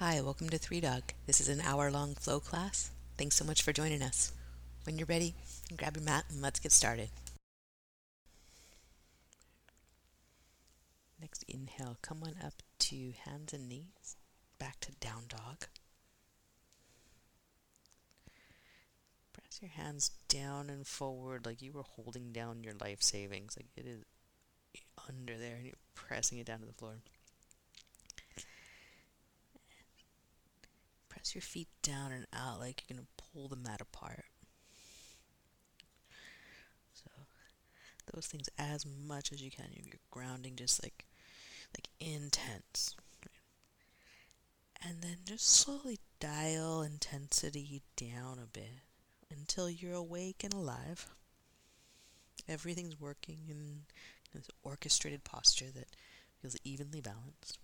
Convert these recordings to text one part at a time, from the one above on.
Hi, welcome to Three Dog. This is an hour long flow class. Thanks so much for joining us. When you're ready, grab your mat and let's get started. Next inhale, come on up to hands and knees, back to down dog. Press your hands down and forward like you were holding down your life savings. Like it is under there and you're pressing it down to the floor. Press your feet down and out like you're going to pull the mat apart. So those things as much as you can. You're grounding just like like intense. And then just slowly dial intensity down a bit until you're awake and alive. Everything's working in this orchestrated posture that feels evenly balanced.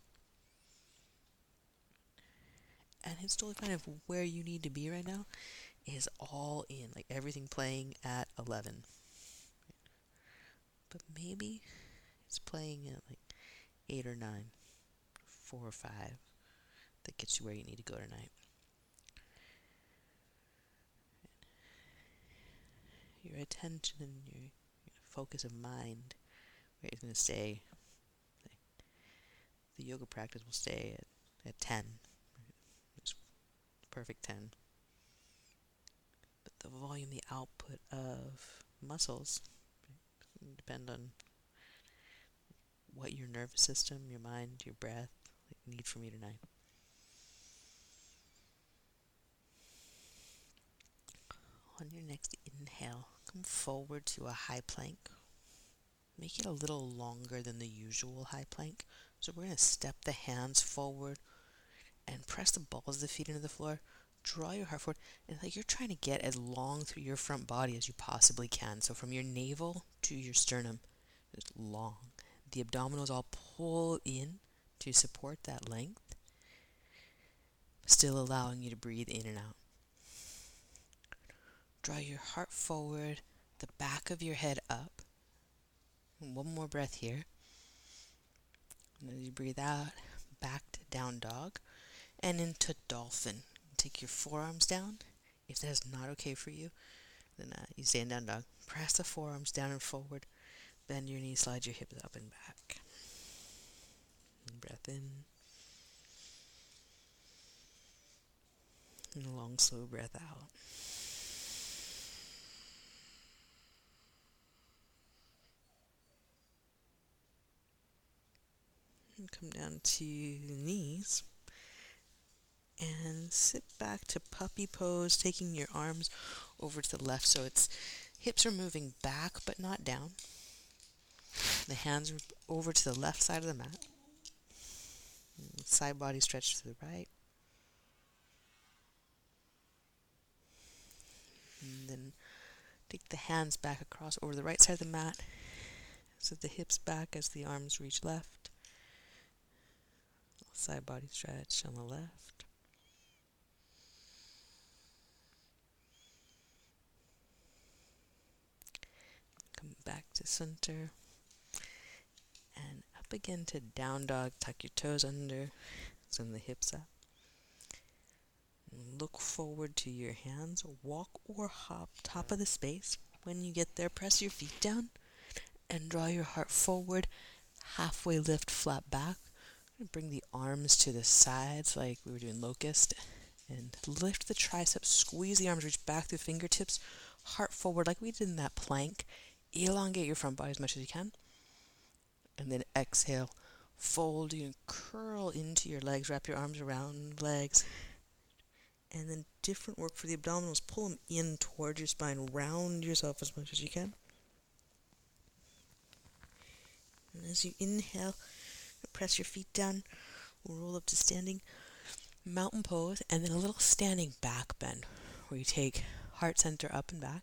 And it's totally fine if where you need to be right now is all in, like everything playing at 11. But maybe it's playing at like 8 or 9, 4 or 5 that gets you where you need to go tonight. Your attention and your, focus of mind, it's going to stay. The yoga practice will stay at, at 10 perfect 10. But the volume, the output of muscles depend on what your nervous system, your mind, your breath need from you tonight. On your next inhale, come forward to a high plank. Make it a little longer than the usual high plank. So we're going to step the hands forward and press the balls of the feet into the floor. Draw your heart forward, and like you're trying to get as long through your front body as you possibly can. So from your navel to your sternum, just long. The abdominals all pull in to support that length, still allowing you to breathe in and out. Draw your heart forward, the back of your head up. One more breath here. And as you breathe out, back to down dog and into dolphin. Take your forearms down. If that is not okay for you, then uh, you stand down dog. Press the forearms down and forward. Bend your knees, slide your hips up and back. And breath in. And a long, slow breath out. And come down to the knees and sit back to puppy pose, taking your arms over to the left so its hips are moving back but not down. The hands are over to the left side of the mat. Side body stretch to the right. And then take the hands back across over the right side of the mat. So the hips back as the arms reach left. Side body stretch on the left. Back to center. And up again to down dog. Tuck your toes under. Send the hips up. Look forward to your hands. Walk or hop top of the space. When you get there, press your feet down and draw your heart forward. Halfway lift, flat back. Bring the arms to the sides like we were doing locust. And lift the triceps, squeeze the arms, reach back through fingertips, heart forward like we did in that plank elongate your front body as much as you can. And then exhale, fold you and curl into your legs, wrap your arms around legs. And then different work for the abdominals. Pull them in towards your spine. Round yourself as much as you can. And as you inhale, press your feet down, roll up to standing mountain pose, and then a little standing back bend where you take heart center up and back.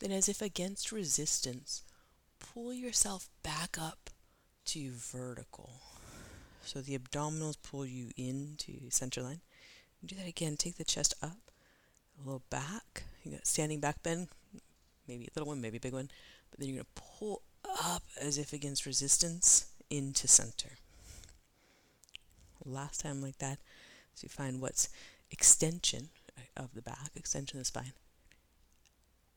Then, as if against resistance, pull yourself back up to vertical. So the abdominals pull you into center line. Do that again. Take the chest up, a little back. You got standing back bend, maybe a little one, maybe a big one. But then you're going to pull up as if against resistance into center. last time like that. So you find what's extension of the back, extension of the spine,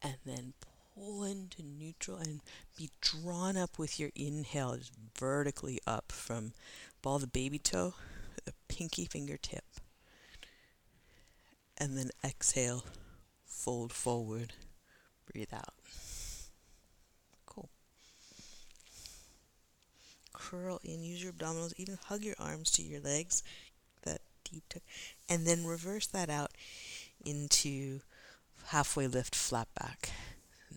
and then pull into neutral and be drawn up with your inhale, just vertically up from ball the baby toe, the pinky fingertip, and then exhale, fold forward, breathe out. Cool. Curl in, use your abdominals, even hug your arms to your legs, that deep and then reverse that out into halfway lift, flat back.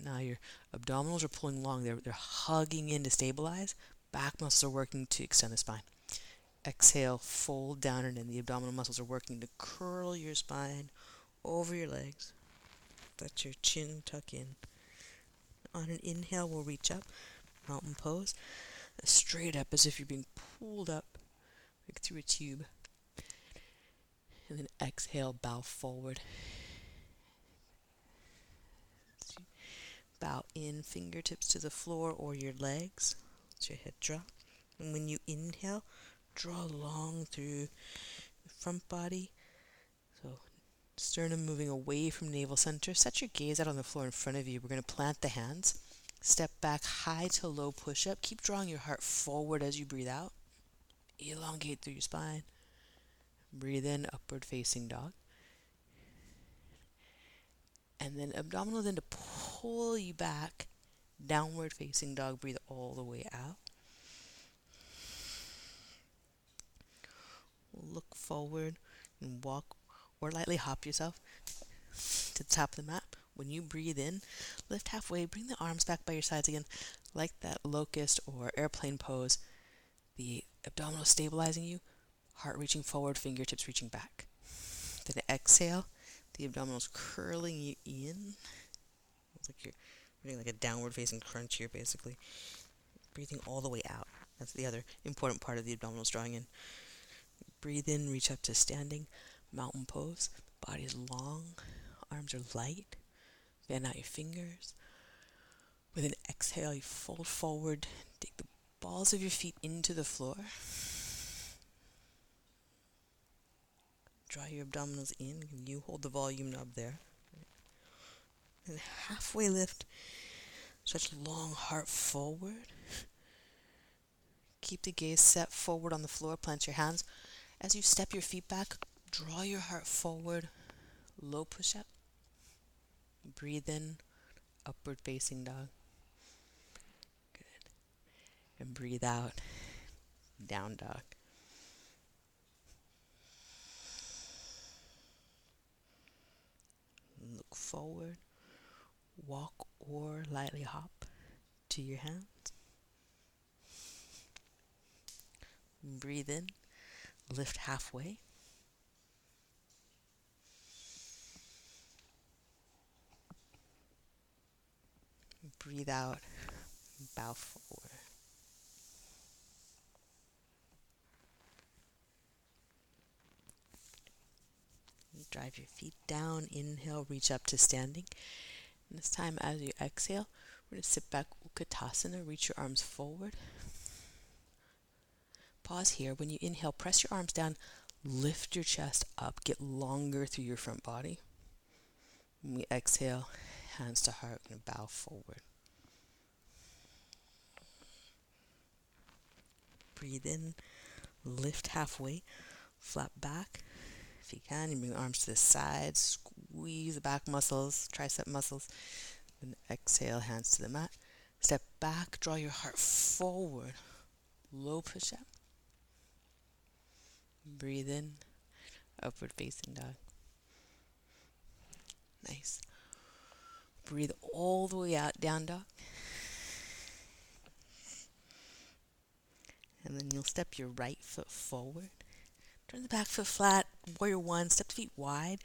Now your abdominals are pulling long, they're, they're hugging in to stabilize. Back muscles are working to extend the spine. Exhale, fold down and in. The abdominal muscles are working to curl your spine over your legs. Let your chin tuck in. On an inhale, we'll reach up, mountain pose, straight up as if you're being pulled up like through a tube. And then exhale, bow forward. Bow in, fingertips to the floor or your legs. Let your head drop. And when you inhale, draw long through the front body. So sternum moving away from navel center. Set your gaze out on the floor in front of you. We're going to plant the hands. Step back high to low push up. Keep drawing your heart forward as you breathe out. Elongate through your spine. Breathe in, upward facing dog and then abdominal then to pull you back downward facing dog breathe all the way out. Look forward and walk or lightly hop yourself to the top of the mat. When you breathe in lift halfway bring the arms back by your sides again like that locust or airplane pose. The abdominal stabilizing you heart reaching forward fingertips reaching back. Then exhale the abdominals curling you in. It's like you're doing like a downward facing crunch here, basically. Breathing all the way out. That's the other important part of the abdominals drawing in. Breathe in, reach up to standing, mountain pose. Body is long, arms are light. Bend out your fingers. With an exhale, you fold forward, take the balls of your feet into the floor. Draw your abdominals in. You hold the volume knob there. And halfway lift. Stretch long heart forward. Keep the gaze set forward on the floor. Plant your hands. As you step your feet back, draw your heart forward. Low push up. Breathe in, upward facing dog. Good. And breathe out, down dog. look forward, walk or lightly hop to your hands. Breathe in, lift halfway. Breathe out, bow forward. Drive your feet down. Inhale, reach up to standing. And this time, as you exhale, we're going to sit back Utkatasana. Reach your arms forward. Pause here. When you inhale, press your arms down. Lift your chest up. Get longer through your front body. When we exhale, hands to heart, and bow forward. Breathe in, lift halfway, flat back, if you can, you bring the arms to the sides, squeeze the back muscles, tricep muscles. Then exhale, hands to the mat. Step back, draw your heart forward. Low push up. Breathe in, upward facing dog. Nice. Breathe all the way out, down dog. And then you'll step your right foot forward. Turn the back foot flat, warrior one, step the feet wide,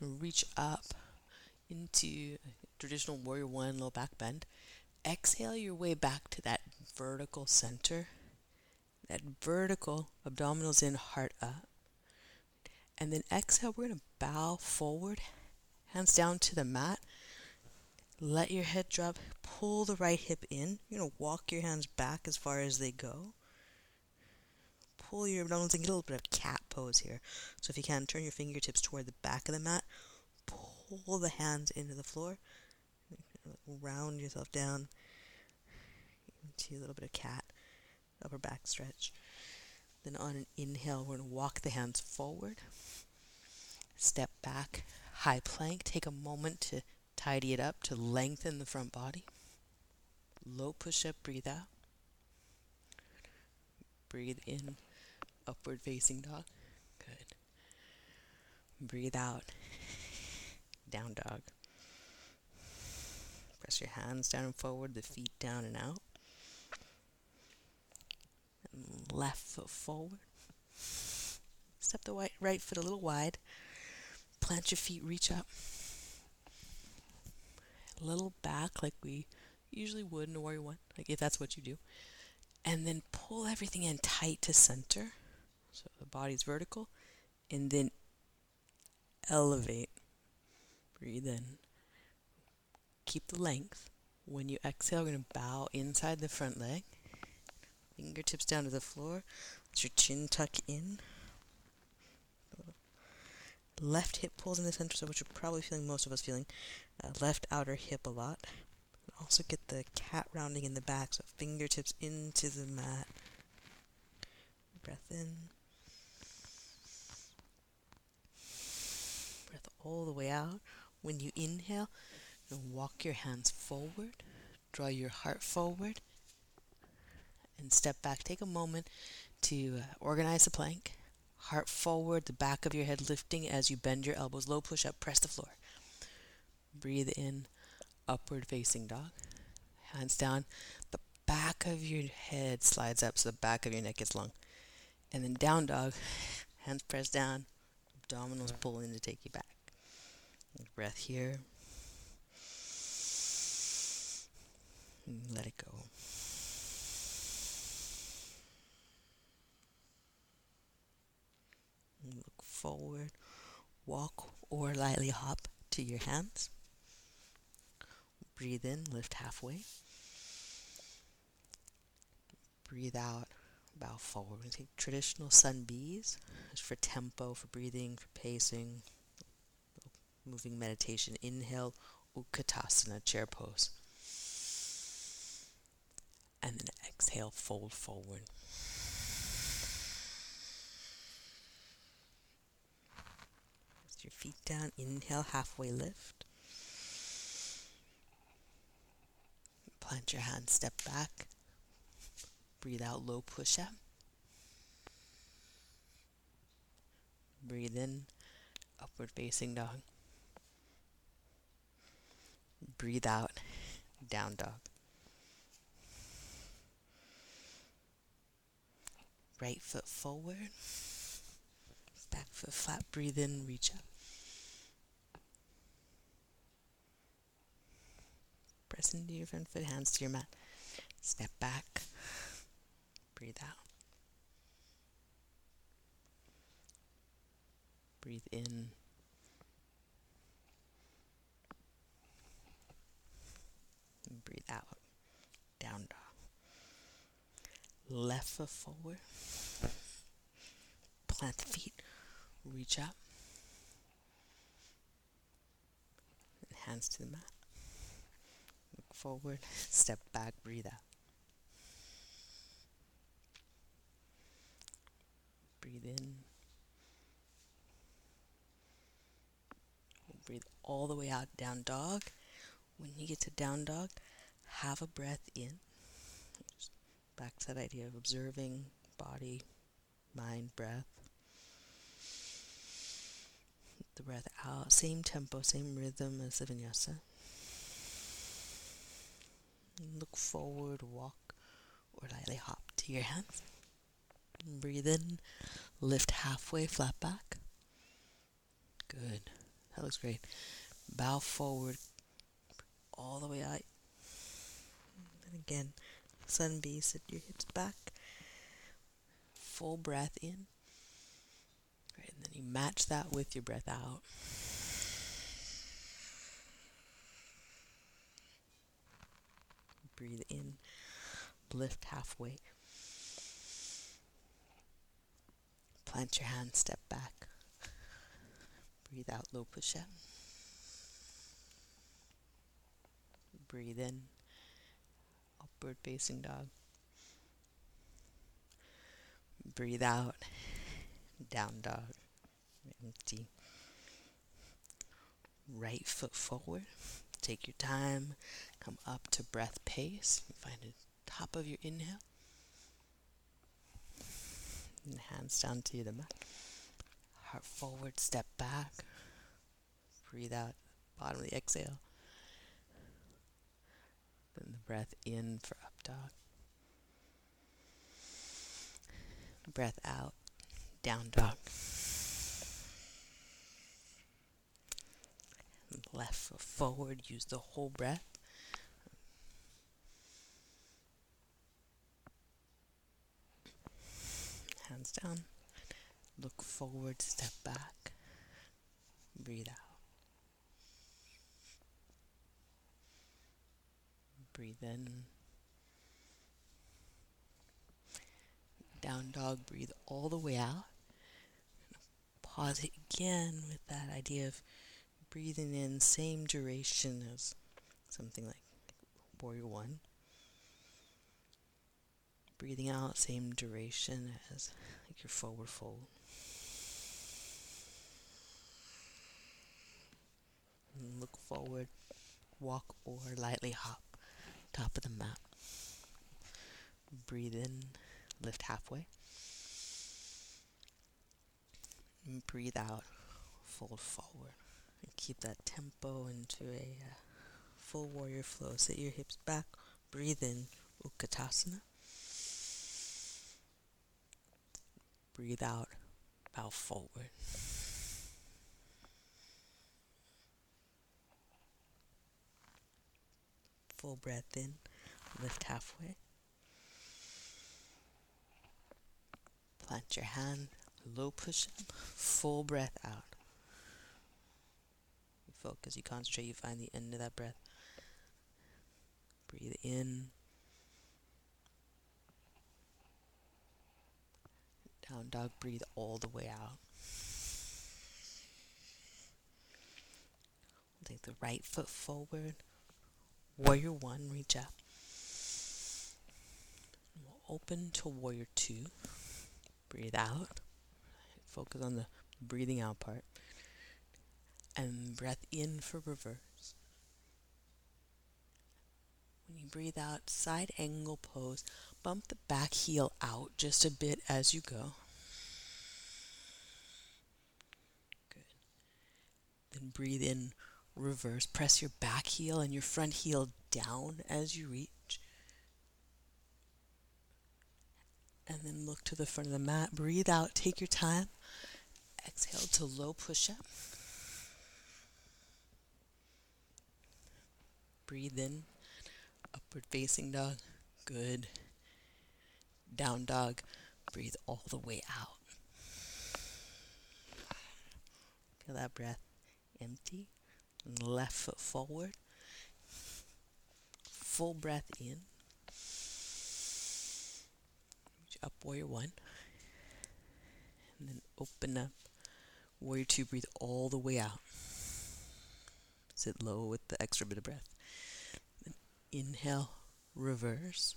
reach up into traditional warrior one, low back bend. Exhale your way back to that vertical center. That vertical abdominals in, heart up. And then exhale, we're going to bow forward, hands down to the mat. Let your head drop, pull the right hip in. You're going to walk your hands back as far as they go pull your abdominals and get a little bit of cat pose here. So if you can, turn your fingertips toward the back of the mat, pull the hands into the floor, round yourself down into a little bit of cat, upper back stretch. Then on an inhale, we're going to walk the hands forward, step back, high plank. Take a moment to tidy it up to lengthen the front body. Low push up, breathe out. Breathe in, upward facing dog. Good. Breathe out, down dog. Press your hands down and forward, the feet down and out. And left foot forward. Step the right foot a little wide. Plant your feet, reach up. A little back like we usually would in a warrior one, like if that's what you do and then pull everything in tight to center so the body's vertical and then elevate. Breathe in. Keep the length. When you exhale we're going to bow inside the front leg. Fingertips down to the floor. Let your chin tuck in. Left hip pulls in the center so what you're probably feeling most of us feeling uh, left outer hip a lot. Also get the cat rounding in the back, so fingertips into the mat. Breath in. Breath all the way out. When you inhale, you walk your hands forward, draw your heart forward, and step back. Take a moment to uh, organize the plank. Heart forward, the back of your head lifting as you bend your elbows. Low push up, press the floor. Breathe in upward facing dog. Hands down. The back of your head slides up so the back of your neck gets long. And then down dog. Hands pressed down. Abdominals pull in to take you back. Breath here. let it go. Look forward. Walk or lightly hop to your hands. Breathe in, lift halfway. Breathe out, bow forward. We take traditional sun Bs for tempo, for breathing, for pacing, moving meditation. Inhale, Utkatasana, chair pose. And then exhale, fold forward. Rest your feet down. Inhale, halfway lift. Plant your hand, step back. Breathe out, low push up. Breathe in, upward facing dog. Breathe out, down dog. Right foot forward. Back foot flat. Breathe in, reach up. Press into your front foot, hands to your mat. Step back. Breathe out. Breathe in. Breathe out. Down dog. Left foot forward. Plant the feet. Reach up. And hands to the mat Look forward, step back, breathe out. Breathe in. Breathe all the way out, down dog. When you get to down dog, have a breath in. Back to that idea of observing body, mind, breath. The breath out, same tempo, same rhythm as the vinyasa. Look forward, walk, or lightly hop to your hands. Breathe in, lift halfway, flat back. Good. That looks great. Bow forward, all the way out. And again, sun B, sit your hips back. Full breath in. Right, and then you match that with your breath out. breathe in, lift halfway. Plant your hand, step back. Breathe out, low push up. Breathe in, upward facing dog. Breathe out, down dog, empty. Right foot forward. Take your time. Come up to breath pace. Find the top of your inhale. And hands down to the mat. Heart forward, step back. Breathe out, bottom of the exhale. Breath in for up dog. Breath out, down dog. Left forward, use the whole breath. Hands down. Look forward, step back. Breathe out. Breathe in. Down dog, breathe all the way out. Pause it again with that idea of breathing in same duration as something like warrior one. Breathing out same duration as like your forward fold. And look forward, walk or lightly hop, top of the mat. Breathe in, lift halfway. Breathe out, fold forward. And keep that tempo into a uh, full warrior flow. Sit your hips back, breathe in, Utkatasana. Breathe out, bow forward. Full breath in, lift halfway. Plant your hand, low push up, full breath out. You focus, you concentrate, you find the end of that breath. Breathe in. Down dog, breathe all the way out. Take the right foot forward. Warrior one, reach up. We'll open to warrior two. Breathe out. Focus on the breathing out part. And breath in for reverse. When you breathe out, side angle pose. Bump the back heel out just a bit as you go. Good. Then breathe in reverse. Press your back heel and your front heel down as you reach. And then look to the front of the mat. Breathe out. Take your time. Exhale to low push up. Breathe in. Upward facing dog. Good. Down dog. Breathe all the way out. Feel that breath empty left foot forward. Full breath in. Reach up warrior one. And then open up. Warrior two, breathe all the way out. Sit low with the extra bit of breath. Then inhale, reverse.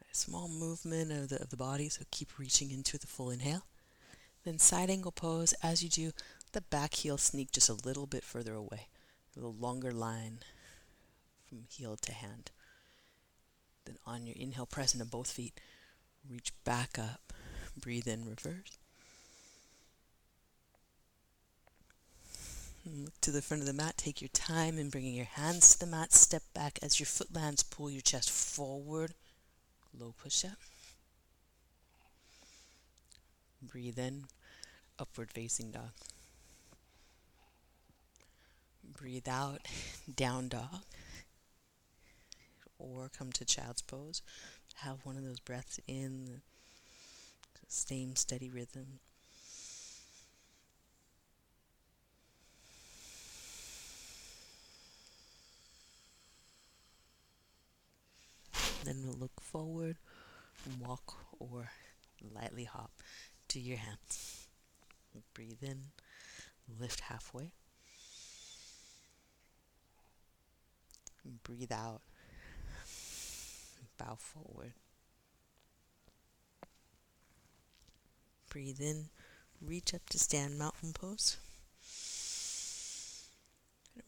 A small movement of the, of the body, so keep reaching into the full inhale. Then side angle pose. As you do, the back heel sneak just a little bit further away, a little longer line from heel to hand. Then on your inhale, press into both feet, reach back up, breathe in, reverse. Hmm, look to the front of the mat, take your time in bringing your hands to the mat, step back as your foot lands, pull your chest forward, low push up. Breathe in, upward facing dog. Breathe out, down dog. Or come to child's pose. Have one of those breaths in the same steady rhythm. Then we'll look forward, walk, or lightly hop to your hands. Breathe in, lift halfway. Breathe out, bow forward. Breathe in, reach up to stand mountain pose.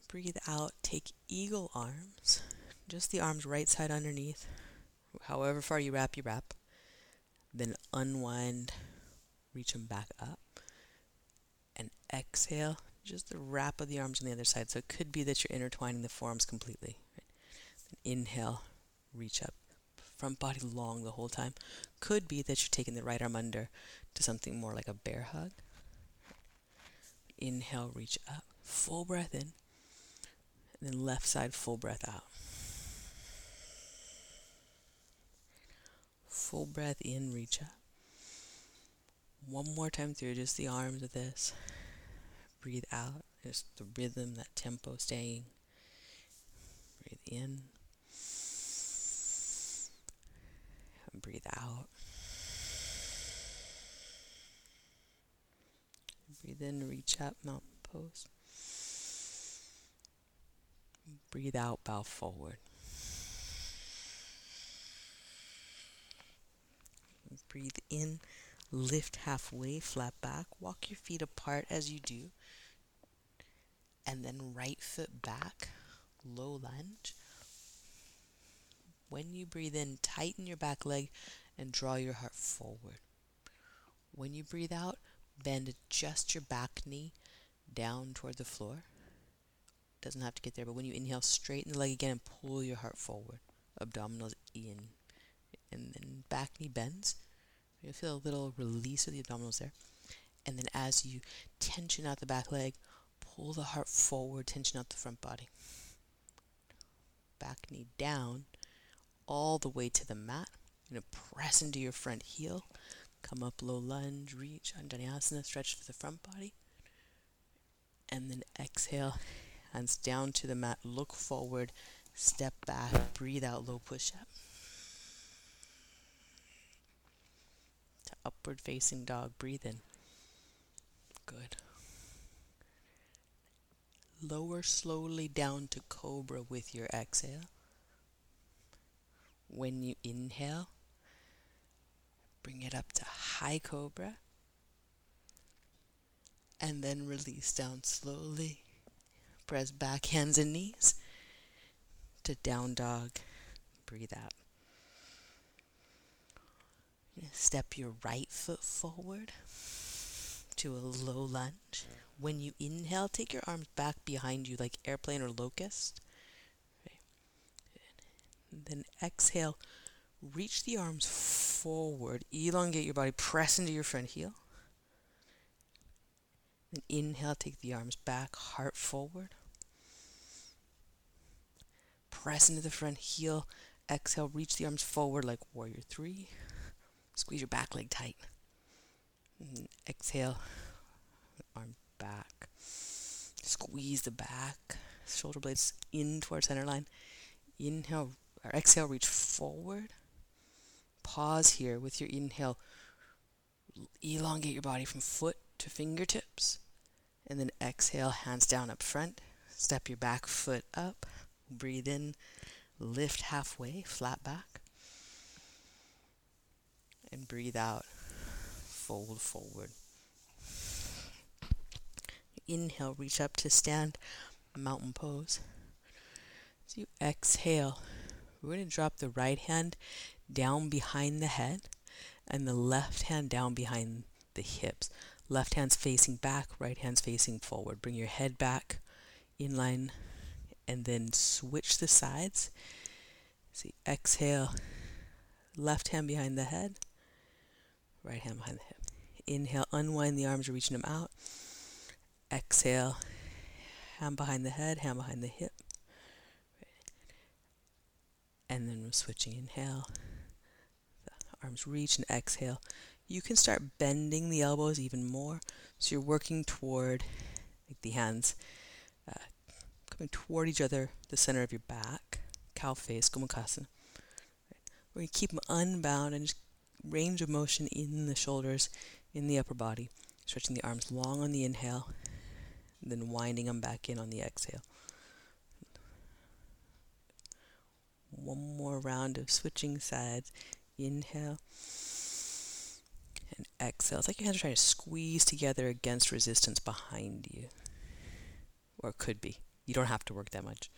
Breathe out, take eagle arms, just the arms right side underneath. However far you wrap, you wrap. Then unwind, reach them back up. And exhale, just the wrap of the arms on the other side. So it could be that you're intertwining the forearms completely. Inhale, reach up. Front body long the whole time. Could be that you're taking the right arm under to something more like a bear hug. Inhale, reach up. Full breath in. And then left side, full breath out. Full breath in, reach up. One more time through, just the arms of this. Breathe out, just the rhythm, that tempo staying. Breathe in. And breathe out. Breathe in, reach up, mountain pose. Breathe out, bow forward. Breathe in, lift halfway, flat back. Walk your feet apart as you do. And then right foot back, low lunge. When you breathe in, tighten your back leg and draw your heart forward. When you breathe out, bend just your back knee down toward the floor. Doesn't have to get there, but when you inhale, straighten the leg again and pull your heart forward. Abdominals in. And then back knee bends. You'll feel a little release of the abdominals there. And then as you tension out the back leg, pull the heart forward, tension out the front body. Back knee down, all the way to the mat. You're going to press into your front heel. Come up low lunge, reach, Anjaneyasana, stretch for the front body. And then exhale, hands down to the mat, look forward, step back, breathe out, low push up. To upward facing dog, breathe in. Good. Lower slowly down to cobra with your exhale. When you inhale, bring it up to high cobra. And then release down slowly. Press back hands and knees to down dog. Breathe out. Step your right foot forward to a low lunge. When you inhale, take your arms back behind you like airplane or locust. Then exhale, reach the arms forward, elongate your body, press into your front heel. Then inhale, take the arms back, heart forward. Press into the front heel. Exhale, reach the arms forward like warrior three. Squeeze your back leg tight. And exhale, arm back. Squeeze the back, shoulder blades in towards center line. Inhale or exhale, reach forward. Pause here with your inhale. Elongate your body from foot to fingertips. And then exhale, hands down up front. Step your back foot up. Breathe in, lift halfway, flat back. And breathe out, fold forward. Inhale, reach up to stand, mountain pose. As you exhale, we're going to drop the right hand down behind the head and the left hand down behind the hips. Left hand's facing back, right hand's facing forward. Bring your head back in line and then switch the sides. See, exhale, left hand behind the head, right hand behind the hip. Inhale, unwind the arms, reaching them out. Exhale, hand behind the head, hand behind the hip. And then we're switching. Inhale, the arms reach, and exhale. You can start bending the elbows even more. So you're working toward like the hands uh, coming toward each other, the center of your back, cow face, Gomukhasana. Right. going to keep them unbound and just range of motion in the shoulders, in the upper body, stretching the arms long on the inhale, then winding them back in on the exhale. One more round of switching sides. Inhale and exhale. It's like your hands are trying to squeeze together against resistance behind you. Or it could be. You don't have to work that much.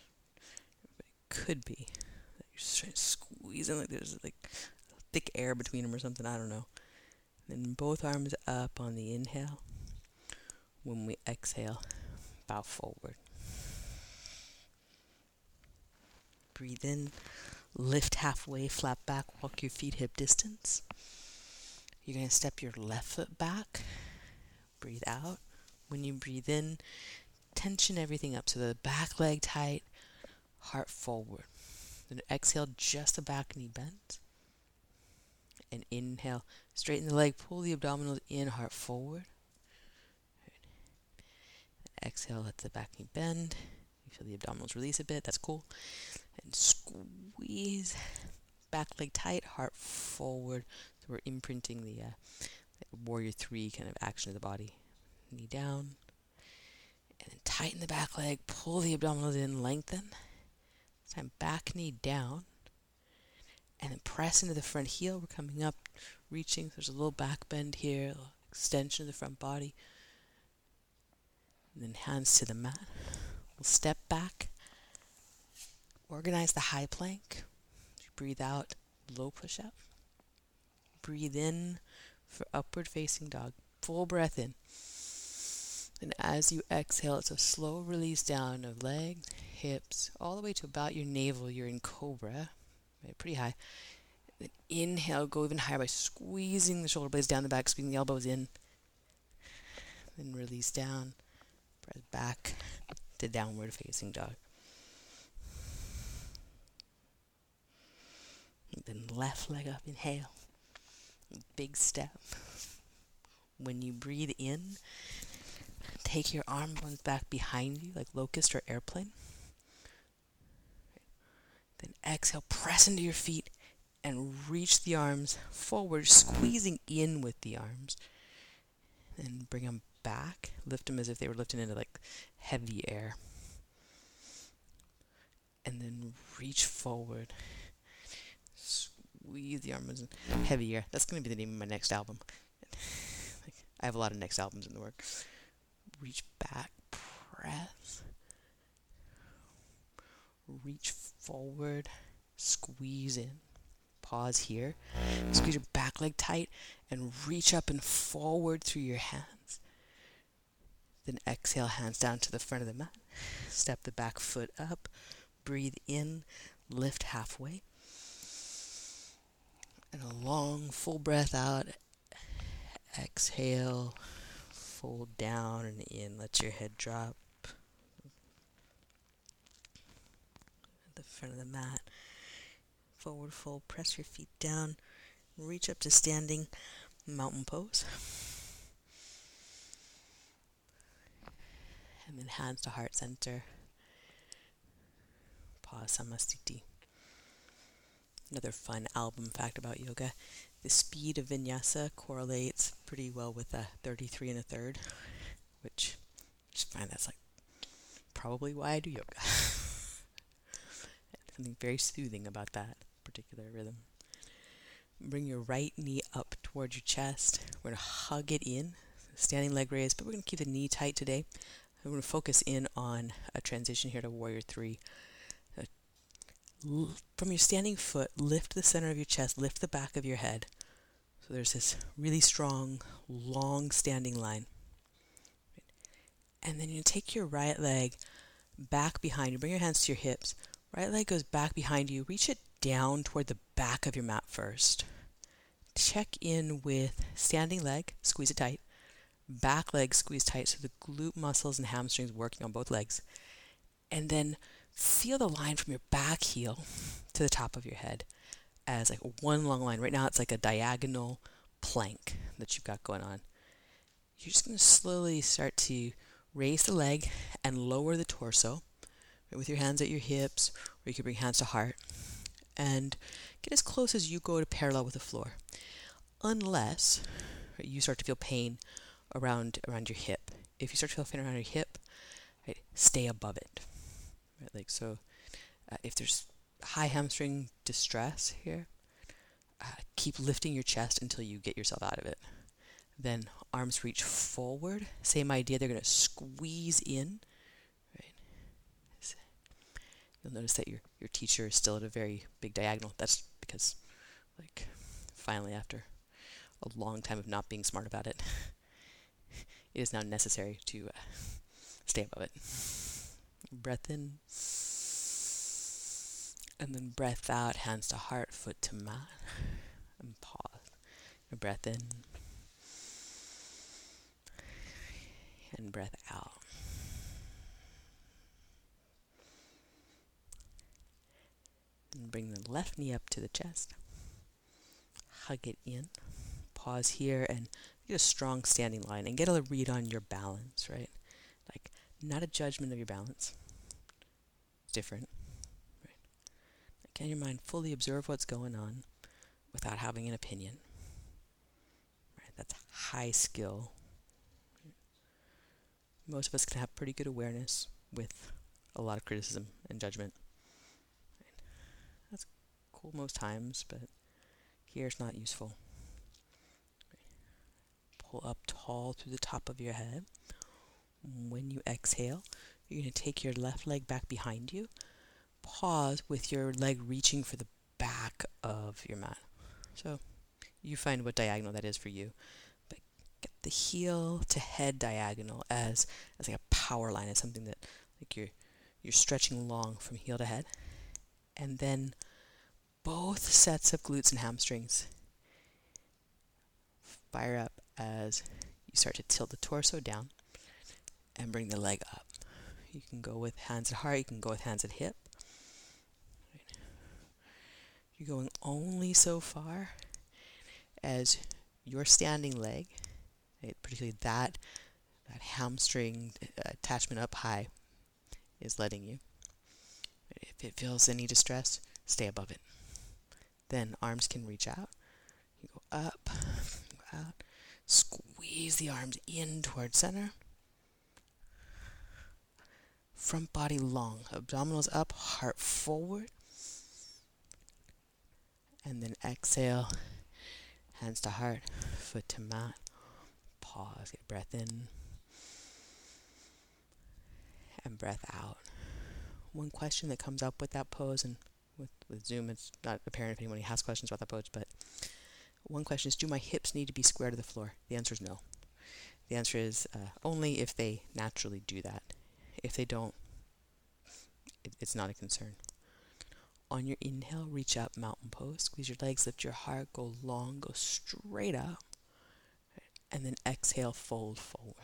But it could be. You're just trying to squeeze them like there's like thick air between them or something. I don't know. Then both arms up on the inhale. When we exhale, bow forward. Breathe in, lift halfway, flat back, walk your feet hip distance. You're going to step your left foot back. Breathe out. When you breathe in, tension everything up so the back leg tight, heart forward. Then exhale, just the back knee bends and inhale. Straighten the leg, pull the abdominals in, heart forward. Exhale, let the back knee bend. You feel the abdominals release a bit, that's cool. And squeeze, back leg tight, heart forward. So we're imprinting the uh, warrior three kind of action of the body. Knee down. And then tighten the back leg, pull the abdominals in, lengthen. This time back knee down and then press into the front heel. We're coming up, reaching. There's a little back bend here, extension of the front body. And then hands to the mat. We'll step back, organize the high plank. Breathe out, low push up. Breathe in for upward facing dog. Full breath in. And as you exhale, it's a slow release down of legs, hips, all the way to about your navel. You're in cobra right, pretty high. Then inhale, go even higher by squeezing the shoulder blades down the back, squeezing the elbows in. Then release down, press back to downward facing dog. Then left leg up, inhale. Big step. When you breathe in, take your arm ones back behind you like locust or airplane. Then exhale, press into your feet and reach the arms forward, squeezing in with the arms. And bring them back. Lift them as if they were lifted into like heavy air. And then reach forward. Squeeze the arms in heavy air. That's to be the name of my next album. I have a lot of next albums in the works. Reach back, press reach forward, squeeze in, pause here, squeeze your back leg tight, and reach up and forward through your hands. Then exhale, hands down to the front of the mat. Step the back foot up, breathe in, lift halfway. And a long, full breath out. Exhale, fold down and in. Let your head drop. At the front of the mat. Forward fold, press your feet down, reach up to standing mountain pose. And then hands to heart center. Pause Samasthiti. Another fun album fact about yoga the speed of vinyasa correlates pretty well with a 33 and a third, which I just find that's like probably why I do yoga. something very soothing about that particular rhythm. Bring your right knee up towards your chest. We're going to hug it in, standing leg raise, but we're going to keep the knee tight today. I'm going to focus in on a transition here to Warrior 3. From your standing foot, lift the center of your chest, lift the back of your head. So there's this really strong, long standing line. And then you take your right leg back behind you. Bring your hands to your hips. Right leg goes back behind you. Reach it down toward the back of your mat first. Check in with standing leg, squeeze it tight. Back leg squeeze tight so the glute muscles and hamstrings working on both legs. And then feel the line from your back heel to the top of your head as like one long line. Right now it's like a diagonal plank that you've got going on. You're just going to slowly start to raise the leg and lower the torso with your hands at your hips, or you can bring hands to heart, and get as close as you go to parallel with the floor. Unless you start to feel pain around around your hip. If you start to feel pain around your hip, right, stay above it. Right, like so, uh, if there's high hamstring distress here, uh, keep lifting your chest until you get yourself out of it. Then arms reach forward. Same idea. They're going to squeeze in. Right. You'll notice that your your teacher is still at a very big diagonal. That's because, like, finally after a long time of not being smart about it, it is now necessary to uh, stay above it. Breath in. And then breath out, hands to heart, foot to mat. And pause. breath in. And breath out. And bring the left knee up to the chest. Hug it in. Pause here and get a strong standing line and get a read on your balance, right? Like, not a judgment of your balance. It's different. Right? Can your mind fully observe what's going on without having an opinion? Right? That's high skill. Most of us can have pretty good awareness with a lot of criticism and judgment. Right? That's cool most times, but here it's not useful. Pull up tall through the top of your head. When you exhale, you're going to take your left leg back behind you. Pause with your leg reaching for the back of your mat. So you find what diagonal that is for you. But get the heel to head diagonal as, as like a power line, as something that like you're you're stretching long from heel to head. And then both sets of glutes and hamstrings fire up as you start to tilt the torso down and bring the leg up. You can go with hands at heart, you can go with hands at hip. You're going only so far as your standing leg, right, particularly that that hamstring uh, attachment up high, is letting you. If it feels any distress, stay above it. Then arms can reach out. You go up, out, squeeze the arms in towards center. Front body long, abdominals up, heart forward. And then exhale, hands to heart, foot to mat. Pause, get breath in and breath out. One question that comes up with that pose, and with, with Zoom, it's not apparent if anyone has questions about that pose, but one question is Do my hips need to be square to the floor? The answer is no. The answer is uh, only if they naturally do that. If they don't, it, it's not a concern. On your inhale, reach up, mountain pose. Squeeze your legs, lift your heart, go long, go straight up. And then exhale, fold forward.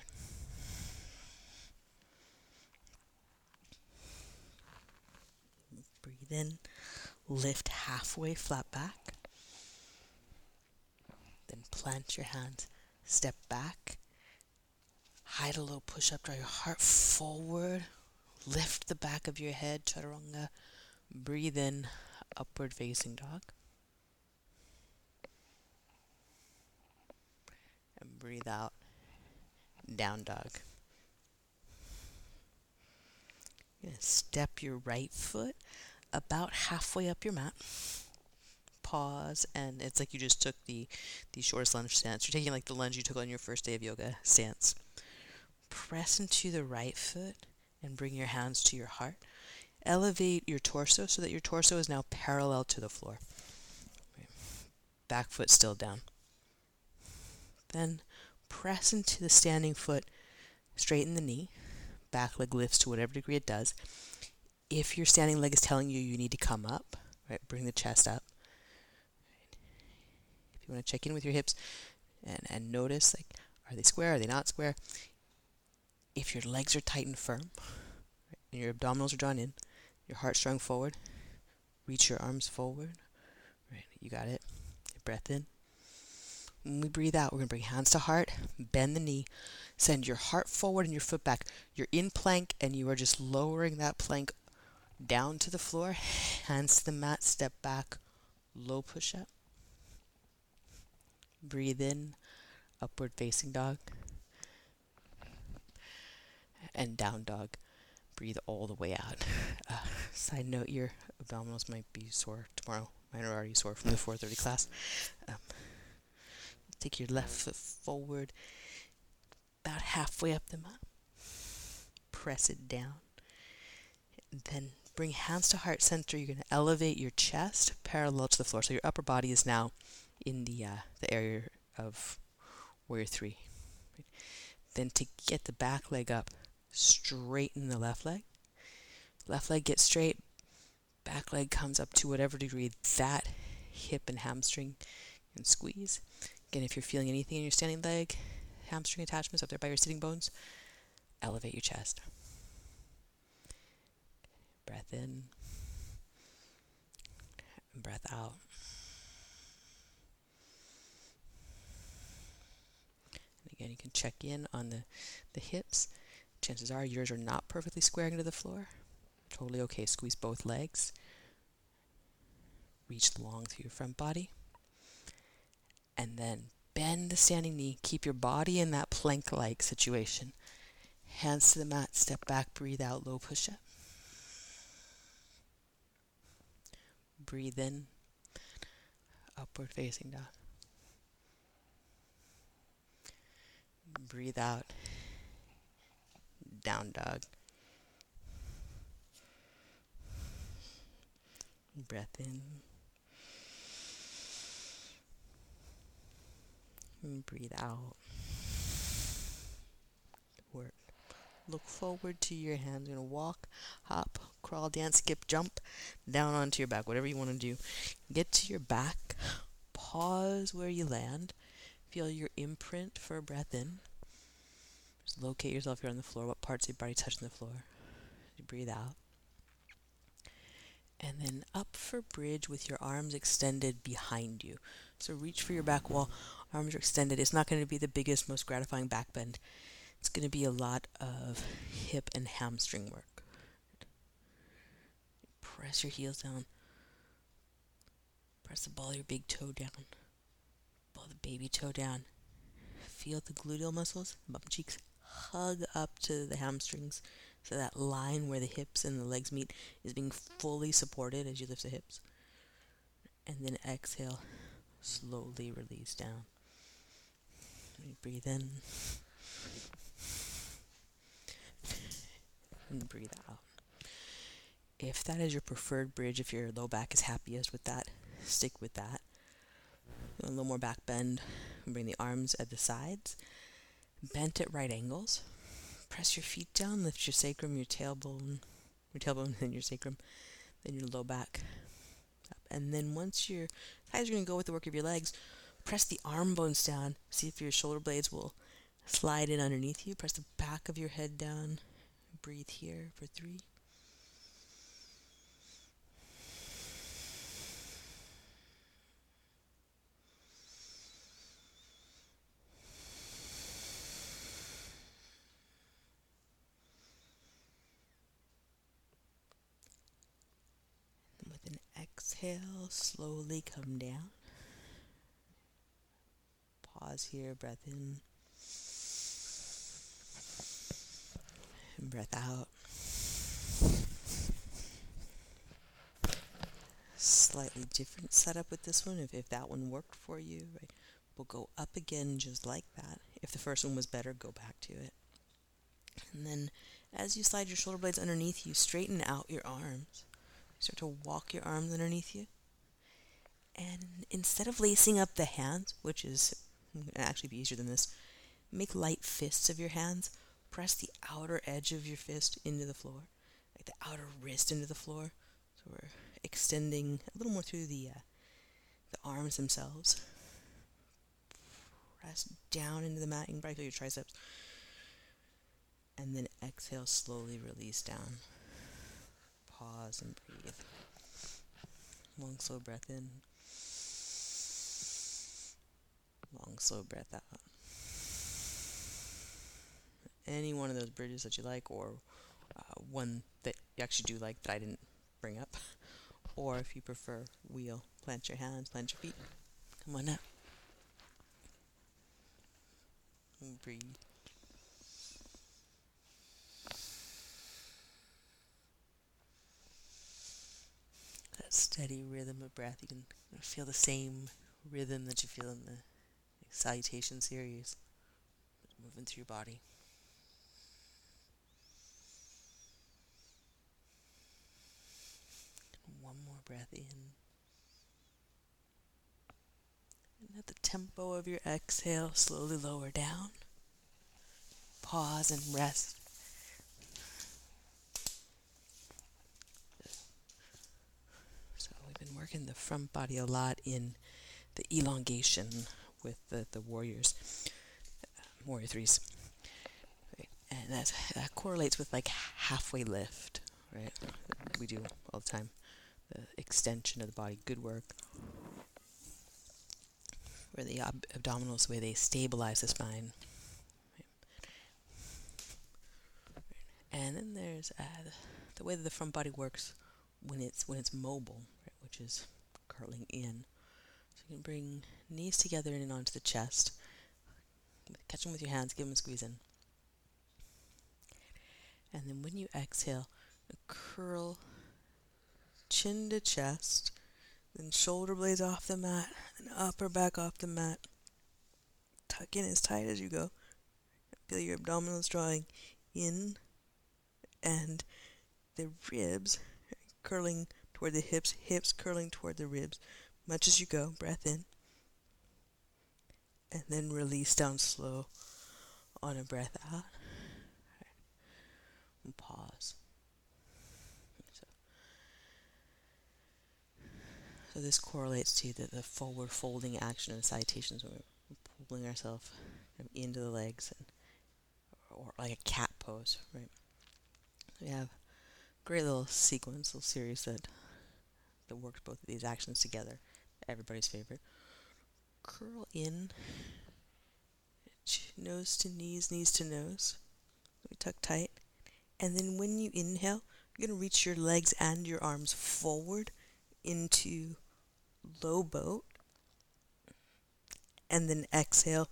Breathe in, lift halfway, flat back. Then plant your hands, step back, high a little push up, draw your heart forward, lift the back of your head, chaturanga. Breathe in, upward facing dog. And breathe out, down dog. You're going to step your right foot about halfway up your mat. Pause, and it's like you just took the the shortest lunge stance. You're taking like the lunge you took on your first day of yoga stance. Press into the right foot and bring your hands to your heart. Elevate your torso so that your torso is now parallel to the floor. Back foot still down. Then press into the standing foot, straighten the knee. Back leg lifts to whatever degree it does. If your standing leg is telling you you need to come up, right, bring the chest up. If you want to check in with your hips and, and notice, like, are they square? Are they not square? If your legs are tight and firm, and your abdominals are drawn in, your heart strung forward. Reach your arms forward. Right, you got it. Breath in. When we breathe out, we're going to bring hands to heart, bend the knee, send your heart forward and your foot back. You're in plank and you are just lowering that plank down to the floor, hands to the mat, step back, low push up. Breathe in, upward facing dog, and down dog. Breathe all the way out. Uh, side note: your abdominals might be sore tomorrow. Mine are already sore from the 4:30 class. Um, take your left foot forward, about halfway up the mat. Press it down. Then bring hands to heart center. You're going to elevate your chest parallel to the floor. So your upper body is now in the uh, the area of warrior three. Then to get the back leg up, straighten the left leg. Left leg gets straight, back leg comes up to whatever degree that hip and hamstring can squeeze. Again, if you're feeling anything in your standing leg, hamstring attachments up there by your sitting bones, elevate your chest. Breath in, breath out. And again, you can check in on the, the hips. Chances are yours are not perfectly squaring into the floor. Totally okay. Squeeze both legs. Reach long through your front body. And then bend the standing knee. Keep your body in that plank like situation. Hands to the mat. Step back. Breathe out. Low push up. Breathe in. Upward facing dog. Breathe out. Down dog. Breath in. And breathe out. Work. Look forward to your hands. You're going to walk, hop, crawl, dance, skip, jump down onto your back, whatever you want to do. Get to your back. Pause where you land. Feel your imprint for a breath in. Locate yourself here on the floor. What parts of your body touching the floor? You breathe out and then up for bridge with your arms extended behind you. So reach for your back wall, arms are extended. It's not going to be the biggest, most gratifying back bend. It's going to be a lot of hip and hamstring work. Press your heels down. Press the ball of your big toe down. Ball the baby toe down. Feel the gluteal muscles, bum cheeks hug up to the hamstrings so that line where the hips and the legs meet is being fully supported as you lift the hips. And then exhale, slowly release down. breathe in. And breathe out. If that is your preferred bridge, if your low back is happiest with that, stick with that. A little more back bend. Bring the arms at the sides. Bent at right angles press your feet down, lift your sacrum, your tailbone, your tailbone, and your sacrum, then your low back. Up. And then once your thighs are going to go with the work of your legs, press the arm bones down. See if your shoulder blades will slide in underneath you. Press the back of your head down. Breathe here for three. Exhale, slowly come down. Pause here, breath in. And breath out. Slightly different setup with this one. If, if that one worked for you, right, we'll go up again just like that. If the first one was better, go back to it. And then as you slide your shoulder blades underneath you, straighten out your arms. Start to walk your arms underneath you. And instead of lacing up the hands, which is actually be easier than this, make light fists of your hands. Press the outer edge of your fist into the floor, like the outer wrist into the floor. So we're extending a little more through the uh, the arms themselves. Press down into the mat. You can probably feel your triceps. And then exhale, slowly release down pause and breathe. Long, slow breath in. Long, slow breath out. Any one of those bridges that you like, or uh, one that you actually do like that I didn't bring up. Or if you prefer, wheel. Plant your hands, plant your feet. Come on now. breathe. That steady rhythm of breath, you can feel the same rhythm that you feel in the salutation series moving through your body. one more breath in. And at the tempo of your exhale, slowly lower down. Pause and rest. So working the front body a lot in the elongation with the, the warriors, uh, warrior threes. And that, that correlates with like halfway lift, right? We do all the time. The extension of the body, good work. Where the ab- abdominals, way they stabilize the spine. And then there's uh, the way that the front body works when it's when it's mobile, right, which is curling in. So you can bring knees together in and onto the chest. Catch them with your hands, give them a squeeze in. And then when you exhale, curl chin to chest, then shoulder blades off the mat, and upper back off the mat. Tuck in as tight as you go. Feel your abdominals drawing in and the ribs curling toward the hips, hips curling toward the ribs, much as you go. Breath in. And then release down slow on a breath out. And pause. So, so this correlates to the, the forward folding action of the salutations when we're pulling ourselves into the legs and or like a cat pose, right? We have a great little sequence, little series that that works both of these actions together. Everybody's favorite. Curl in, nose to knees, knees to nose. We tuck tight. And then when you inhale, you're going to reach your legs and your arms forward into low boat. And then exhale,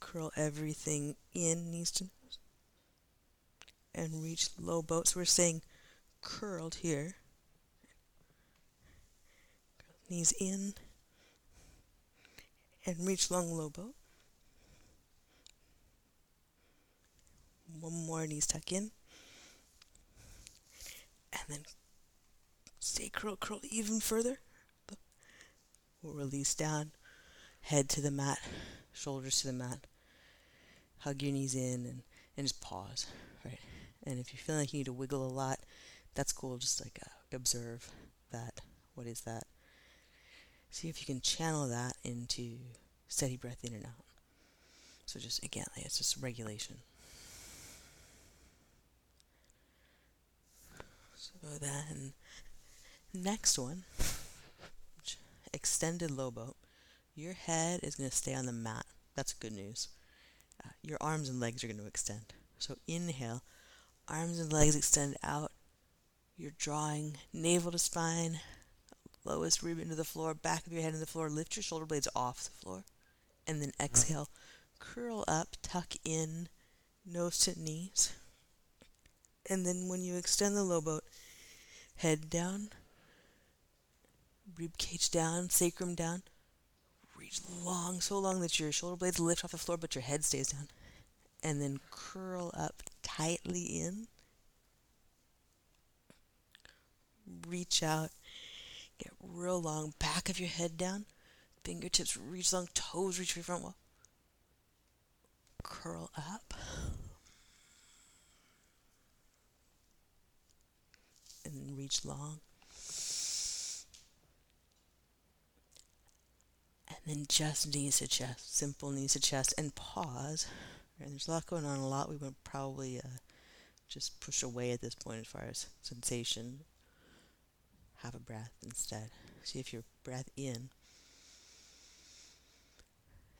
curl everything in, knees to nose. And reach low boat. So we're saying curled here. Knees in. And reach long low boat. One more knees tuck in. And then stay curl, curl even further. We'll release down. Head to the mat, shoulders to the mat. Hug your knees in and, and just pause, right? And if you feel like you need to wiggle a lot, that's cool. Just like uh, observe that. What is that? See if you can channel that into steady breath in and out. So just again, it's just regulation. So then, next one, extended low boat. Your head is going to stay on the mat. That's good news. Uh, your arms and legs are going to extend. So inhale, arms and legs extend out. You're drawing navel to spine, lowest rib into the floor, back of your head into the floor. Lift your shoulder blades off the floor. And then exhale, curl up, tuck in, nose to knees. And then when you extend the low boat, head down, rib cage down, sacrum down. Reach long, so long that your shoulder blades lift off the floor, but your head stays down. And then curl up tightly in. Reach out, get real long, back of your head down. Fingertips reach long, toes reach for your front wall. Curl up. and reach long. And then just knees to chest, simple knees to chest, and pause. And there's a lot going on, a lot we would probably uh, just push away at this point as far as sensation. Have a breath instead. See if your breath in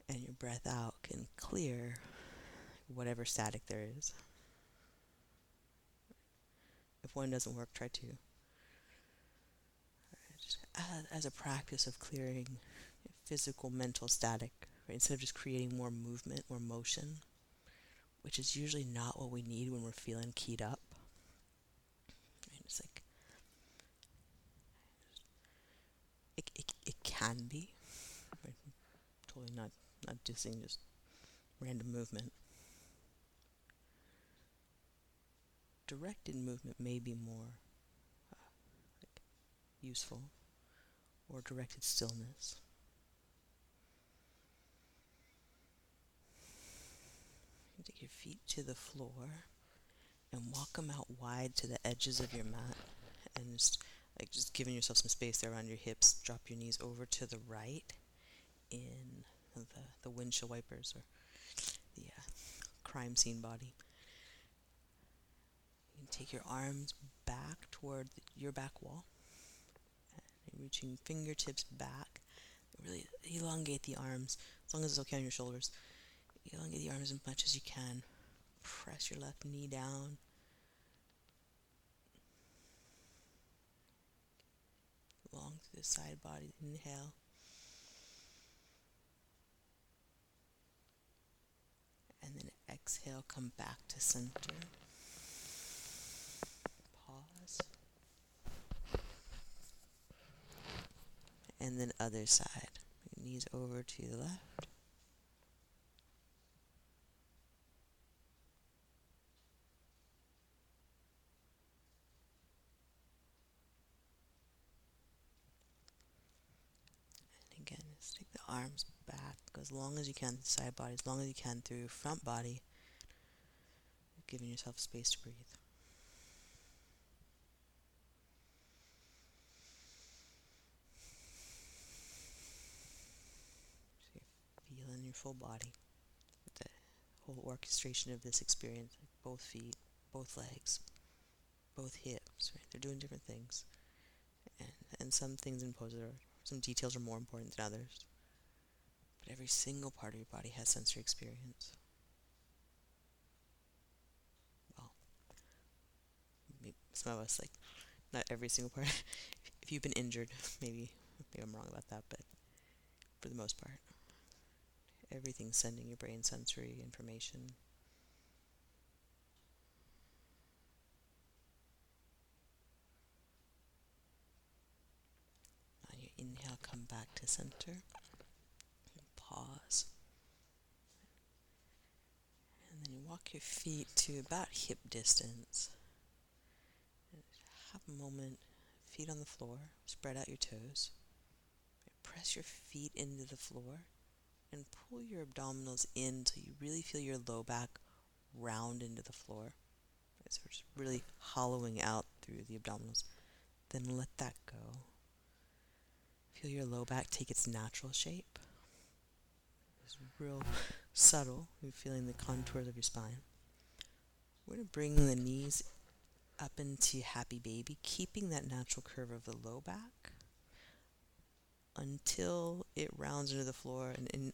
and your breath out can clear whatever static there is. If one doesn't work, try two. As a practice of clearing physical, mental static, right? Instead of just creating more movement, more motion, which is usually not what we need when we're feeling keyed up. And it's like it, it, it can be. Right? Totally not not dissing just random movement. Directed movement may be more uh, like useful, or directed stillness. Take your feet to the floor and walk them out wide to the edges of your mat, and just like just giving yourself some space there around your hips. Drop your knees over to the right in the the windshield wipers or the uh, crime scene body. You can take your arms back toward your back wall, reaching fingertips back. Really elongate the arms as long as it's okay on your shoulders. Elongate the arms as much as you can. Press your left knee down. Long through the side body. Inhale. And then exhale, come back to center. Pause. And then other side. Knees over to the left. Arms back as long as you can, side body, as long as you can through front body, giving yourself space to breathe. So feel in your full body, the whole orchestration of this experience, like both feet, both legs, both hips, right? They're doing different things. And, and some things in poses are, some details are more important than others but every single part of your body has sensory experience. Well, some of us, like, not every single part. if you've been injured, maybe, maybe I'm wrong about that, but for the most part, everything's sending your brain sensory information. Inhale, come back to center pause. And then you walk your feet to about hip distance. Have a moment, feet on the floor, spread out your toes. Press your feet into the floor and pull your abdominals in so you really feel your low back round into the floor. So we're just really hollowing out through the abdominals. Then let that go. Feel your low back take its natural shape real subtle. You're feeling the contours of your spine. We're going to bring the knees up into happy baby, keeping that natural curve of the low back until it rounds into the floor. And, and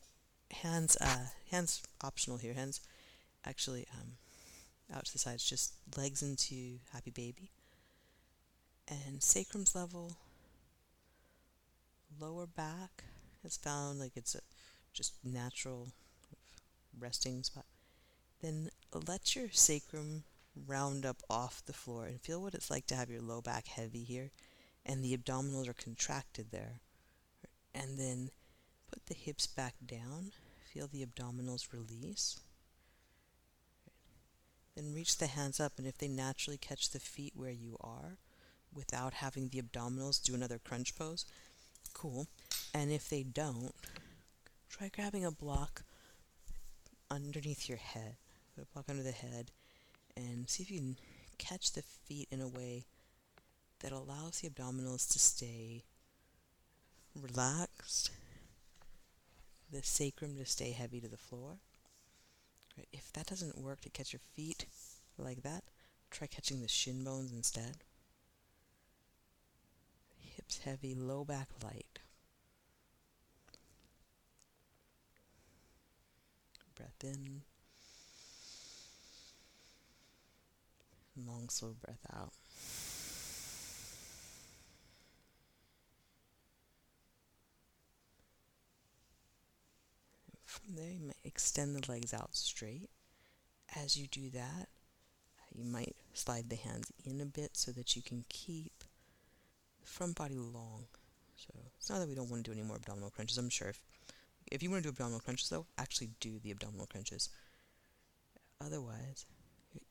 hands, uh, hands optional here. Hands actually um, out to the sides, just legs into happy baby. And sacrum's level, lower back is found like it's a just natural resting spot. Then let your sacrum round up off the floor and feel what it's like to have your low back heavy here and the abdominals are contracted there. And then put the hips back down. Feel the abdominals release. Then reach the hands up, and if they naturally catch the feet where you are without having the abdominals, do another crunch pose. Cool. And if they don't, try grabbing a block underneath your head, a block under the head, and see if you can catch the feet in a way that allows the abdominals to stay relaxed, the sacrum to stay heavy to the floor. If that doesn't work to catch your feet like that, try catching the shin bones instead. Hips heavy, low back light. Breath in. Long, slow breath out. From there, you might extend the legs out straight as you do that, you might slide the hands in a bit so that you can keep the front body long. So it's not that we don't want to do any more abdominal crunches. I'm sure if if you want to do abdominal crunches though, actually do the abdominal crunches. Otherwise,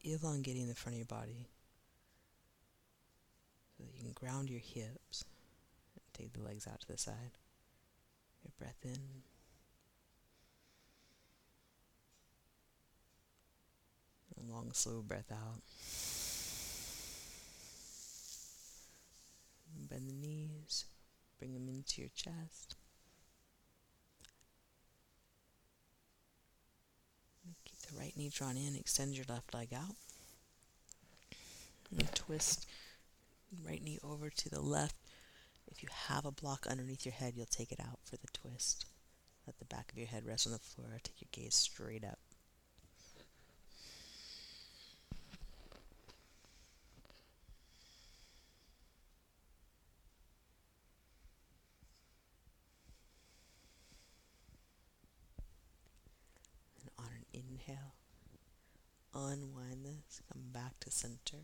you're elongating the front of your body so that you can ground your hips and take the legs out to the side. Your breath in. A long, slow breath out. Bend the knees, bring them into your chest. Keep the right knee drawn in, extend your left leg out. And twist right knee over to the left. If you have a block underneath your head, you'll take it out for the twist. Let the back of your head rest on the floor. Take your gaze straight up. And on an inhale, unwind this, come back to center,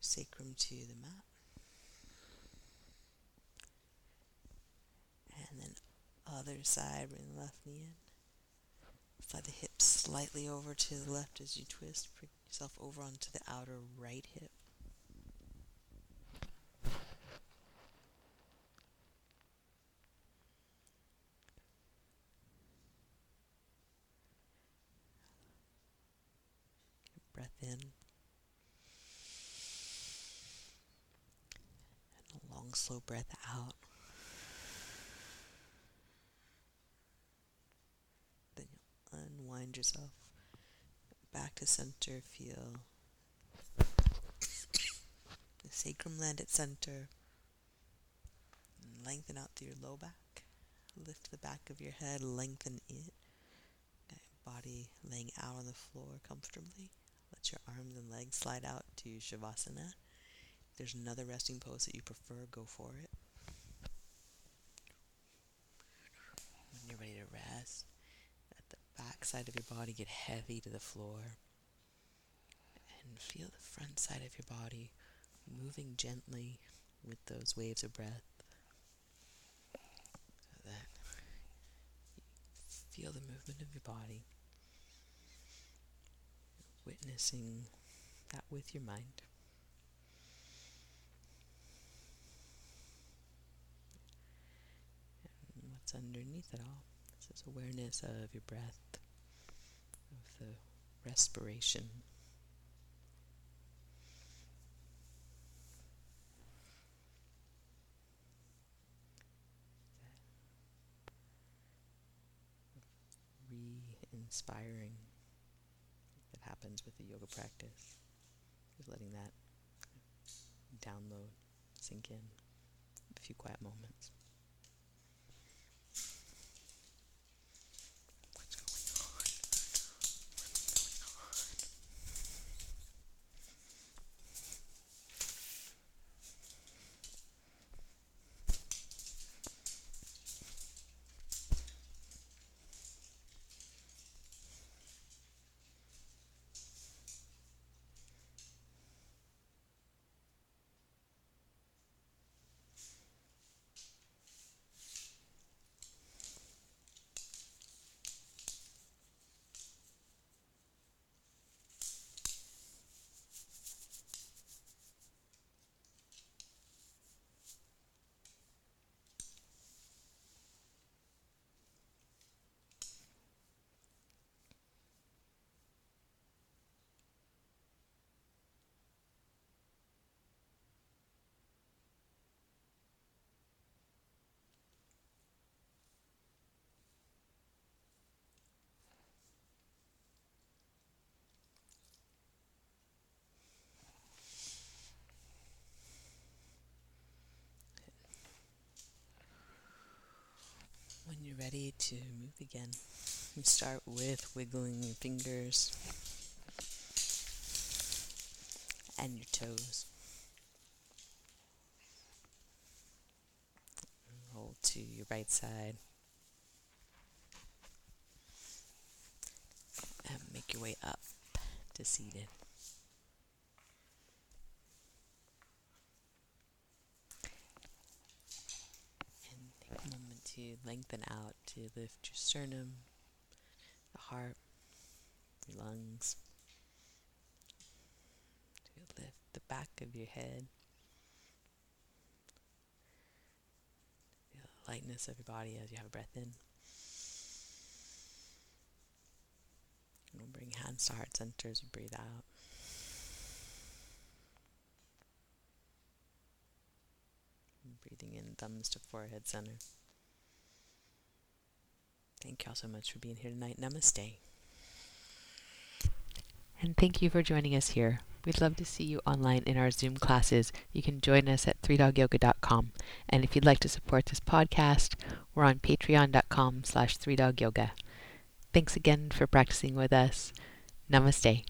sacrum to the mat. And then other side, bring the left knee in. Slide the hips slightly over to the left as you twist. Bring yourself over onto the outer right hip. Breath in. And a long, slow breath out. Then you'll unwind yourself back to center. Feel the sacrum land at center. Lengthen out through your low back. Lift the back of your head, lengthen it. Body laying out on the floor comfortably. Your arms and legs slide out to Shavasana. If there's another resting pose that you prefer, go for it. When you're ready to rest, let the back side of your body get heavy to the floor. And feel the front side of your body moving gently with those waves of breath. So that feel the movement of your body witnessing that with your mind. And what's underneath it all is this awareness of your breath, of the respiration. Re-inspiring happens with the yoga practice. Just letting that download, sink in. A few quiet moments. When ready to move again, start with wiggling your fingers and your toes. Roll to your right side. And make your way up to seated. And take a moment to lengthen out to lift your sternum, the heart, your lungs, to lift the back of your head. Feel the lightness of your body as you have a breath in. And we'll bring hands to heart centers and breathe out. Breathing in, thumbs to forehead center. Thank y'all so much for being here tonight. Namaste. And thank you for joining us here. We'd love to see you online in our Zoom classes. You can join us at 3dogyoga.com. And if you'd like to support this podcast, we're on patreon.com slash 3dogyoga. Thanks again for practicing with us. Namaste.